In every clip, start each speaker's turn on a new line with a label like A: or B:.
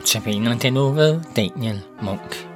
A: Notabene den nu ved Daniel Munk.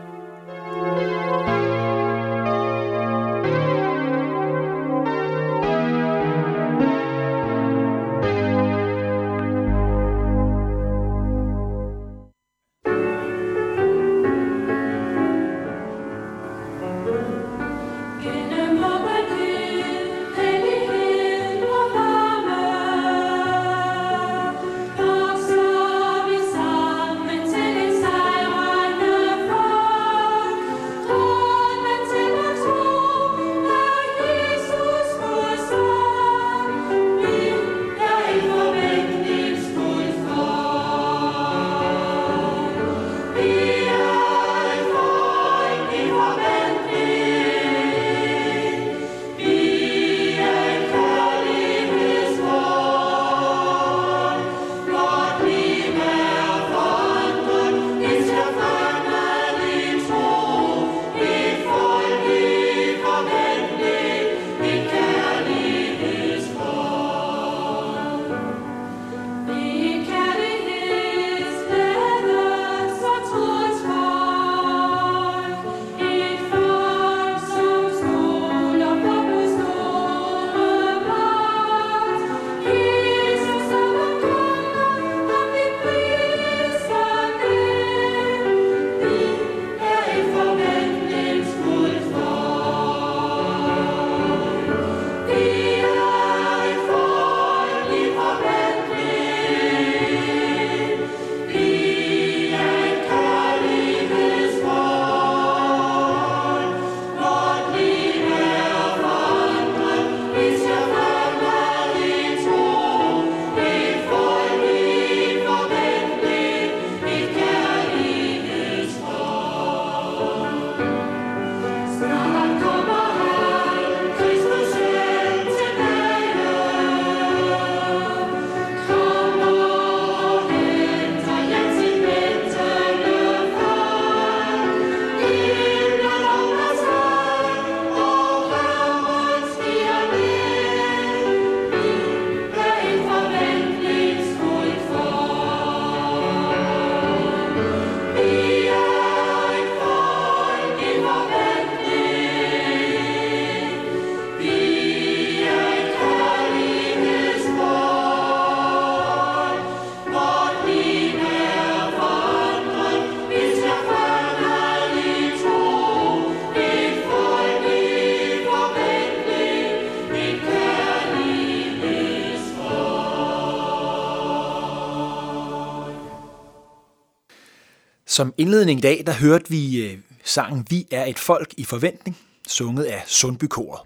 B: Som indledning i dag, der hørte vi øh, sangen Vi er et folk i forventning, sunget af Sundbykoret.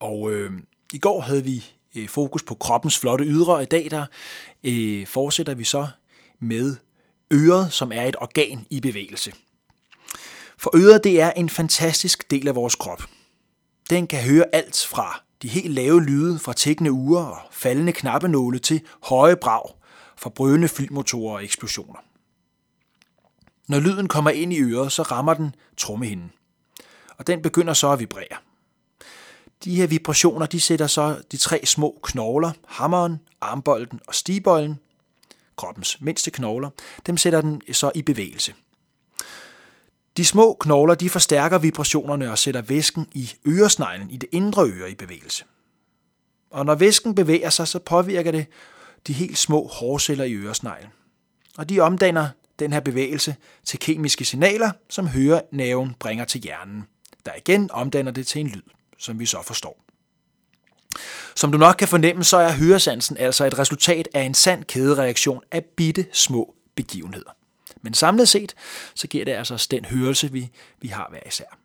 B: Og øh, i går havde vi øh, fokus på kroppens flotte ydre, og i dag der øh, fortsætter vi så med øret, som er et organ i bevægelse. For øret det er en fantastisk del af vores krop. Den kan høre alt fra de helt lave lyde fra tækkende uger og faldende knappenåle til høje brag fra brødende flymotorer og eksplosioner. Når lyden kommer ind i øret, så rammer den trommehinden. Og den begynder så at vibrere. De her vibrationer, de sætter så de tre små knogler, hammeren, armbolden og stibolden, kroppens mindste knogler, dem sætter den så i bevægelse. De små knogler, de forstærker vibrationerne og sætter væsken i øresneglen i det indre øre i bevægelse. Og når væsken bevæger sig, så påvirker det de helt små hårceller i øresneglen. Og de omdanner den her bevægelse til kemiske signaler, som hørenerven bringer til hjernen, der igen omdanner det til en lyd, som vi så forstår. Som du nok kan fornemme, så er høresansen altså et resultat af en sand kædereaktion af bitte små begivenheder. Men samlet set, så giver det altså den hørelse, vi, vi har hver især.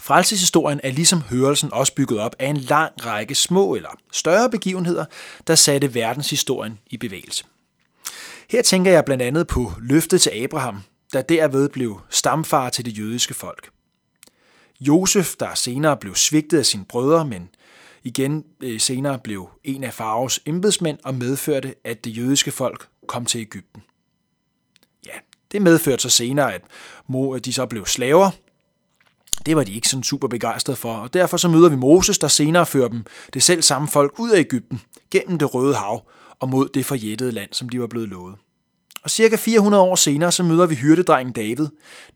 B: Frelseshistorien er ligesom hørelsen også bygget op af en lang række små eller større begivenheder, der satte verdenshistorien i bevægelse. Her tænker jeg blandt andet på løftet til Abraham, der derved blev stamfar til det jødiske folk. Josef, der senere blev svigtet af sine brødre, men igen øh, senere blev en af faraos embedsmænd og medførte, at det jødiske folk kom til Ægypten. Ja, det medførte så senere, at øh, de så blev slaver. Det var de ikke sådan super begejstrede for, og derfor så møder vi Moses, der senere fører dem det selv samme folk ud af Ægypten, gennem det røde hav, og mod det forjættede land, som de var blevet lovet. Og cirka 400 år senere, så møder vi hyrdedrengen David,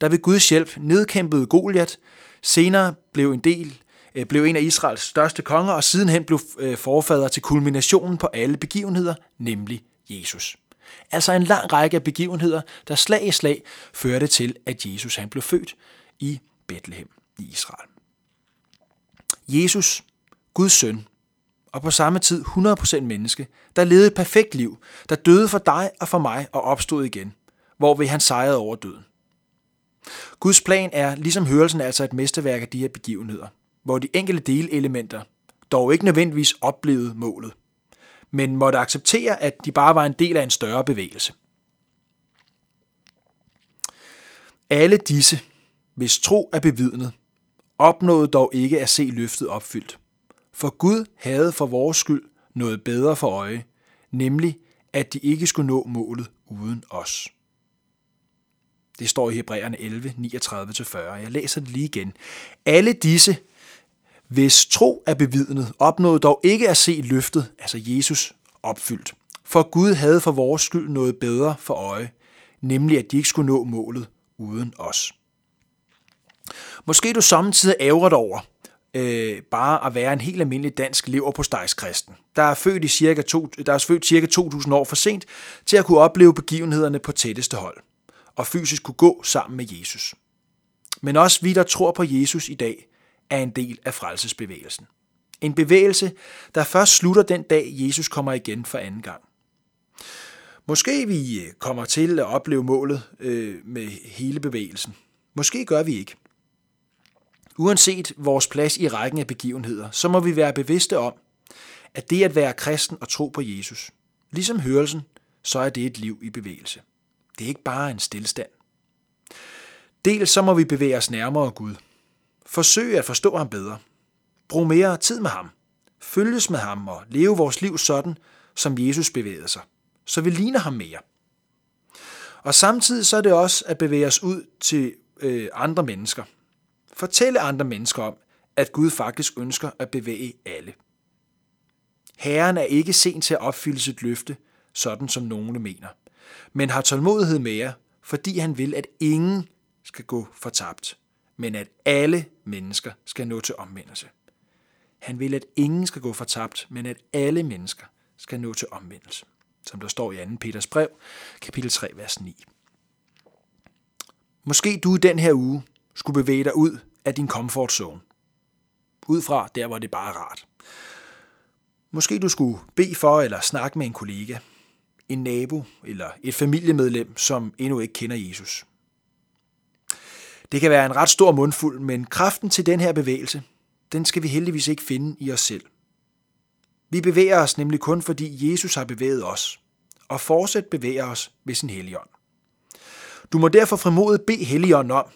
B: der ved Guds hjælp nedkæmpede Goliat, senere blev en del øh, blev en af Israels største konger, og sidenhen blev øh, forfader til kulminationen på alle begivenheder, nemlig Jesus. Altså en lang række af begivenheder, der slag i slag førte til, at Jesus han blev født i Bethlehem i Israel. Jesus, Guds søn, og på samme tid 100% menneske, der levede et perfekt liv, der døde for dig og for mig og opstod igen, hvorved han sejrede over døden. Guds plan er, ligesom hørelsen, altså et mesterværk af de her begivenheder, hvor de enkelte delelementer dog ikke nødvendigvis oplevede målet, men måtte acceptere, at de bare var en del af en større bevægelse. Alle disse, hvis tro er bevidnet, opnåede dog ikke at se løftet opfyldt. For Gud havde for vores skyld noget bedre for øje, nemlig at de ikke skulle nå målet uden os. Det står i Hebræerne 11, 39-40. Jeg læser det lige igen. Alle disse, hvis tro er bevidnet, opnåede dog ikke at se løftet, altså Jesus, opfyldt. For Gud havde for vores skyld noget bedre for øje, nemlig at de ikke skulle nå målet uden os. Måske du samtidig ærger dig over, øh, bare at være en helt almindelig dansk lever på stejskristen, der er født i cirka to, der er født cirka 2000 år for sent til at kunne opleve begivenhederne på tætteste hold og fysisk kunne gå sammen med Jesus. Men også vi, der tror på Jesus i dag, er en del af frelsesbevægelsen. En bevægelse, der først slutter den dag, Jesus kommer igen for anden gang. Måske vi øh, kommer til at opleve målet øh, med hele bevægelsen. Måske gør vi ikke. Uanset vores plads i rækken af begivenheder, så må vi være bevidste om, at det at være kristen og tro på Jesus, ligesom hørelsen, så er det et liv i bevægelse. Det er ikke bare en stillstand. Dels så må vi bevæge os nærmere Gud. Forsøge at forstå ham bedre. Brug mere tid med ham. Følges med ham og leve vores liv sådan, som Jesus bevægede sig. Så vi ligner ham mere. Og samtidig så er det også at bevæge os ud til øh, andre mennesker. Fortælle andre mennesker om, at Gud faktisk ønsker at bevæge alle. Herren er ikke sent til at opfylde sit løfte, sådan som nogle mener, men har tålmodighed med jer, fordi han vil, at ingen skal gå fortabt, men at alle mennesker skal nå til omvendelse. Han vil, at ingen skal gå fortabt, men at alle mennesker skal nå til omvendelse, som der står i 2. Peters brev, kapitel 3, vers 9. Måske du i den her uge skulle bevæge dig ud af din comfort zone. Ud fra der, hvor det bare er rart. Måske du skulle bede for eller snakke med en kollega, en nabo eller et familiemedlem, som endnu ikke kender Jesus. Det kan være en ret stor mundfuld, men kraften til den her bevægelse, den skal vi heldigvis ikke finde i os selv. Vi bevæger os nemlig kun fordi Jesus har bevæget os, og fortsat bevæger os ved sin helligånd. Du må derfor frimodet bede helligånden om,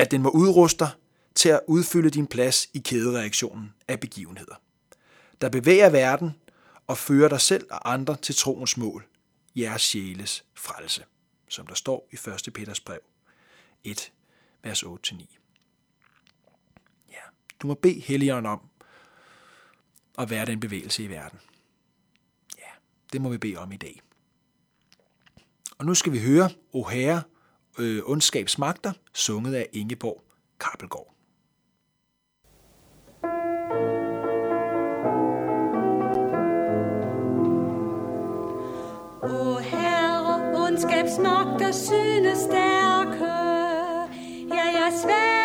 B: at den må udruste dig til at udfylde din plads i kædereaktionen af begivenheder, der bevæger verden og fører dig selv og andre til troens mål, jeres sjæles frelse, som der står i 1. Peters brev 1, vers 8-9. Ja, du må bede Helligånden om at være den bevægelse i verden. Ja, det må vi bede om i dag. Og nu skal vi høre O Herre, øh, ondskabsmagter, sunget af Ingeborg Kappelgaard.
A: O Herre, ondskabsmagter synes stærke, ja, jeg svær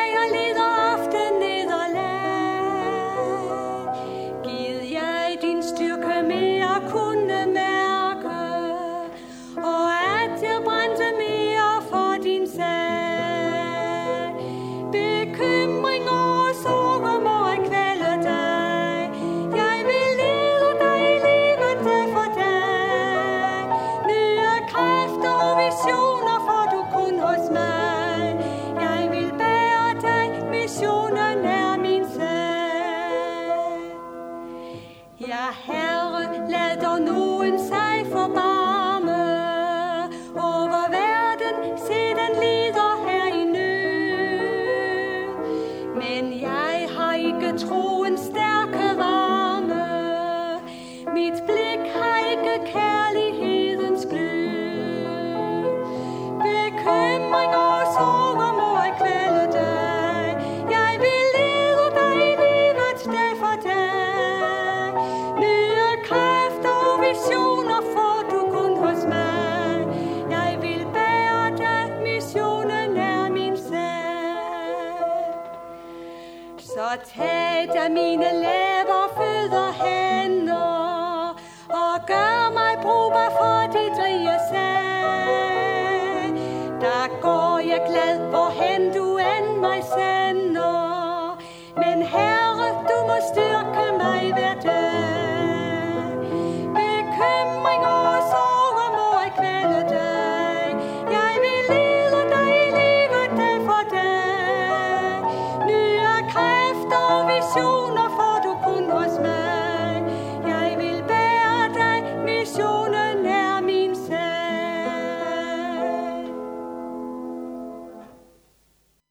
A: Herre, lad dog nogen sig forbarme over mean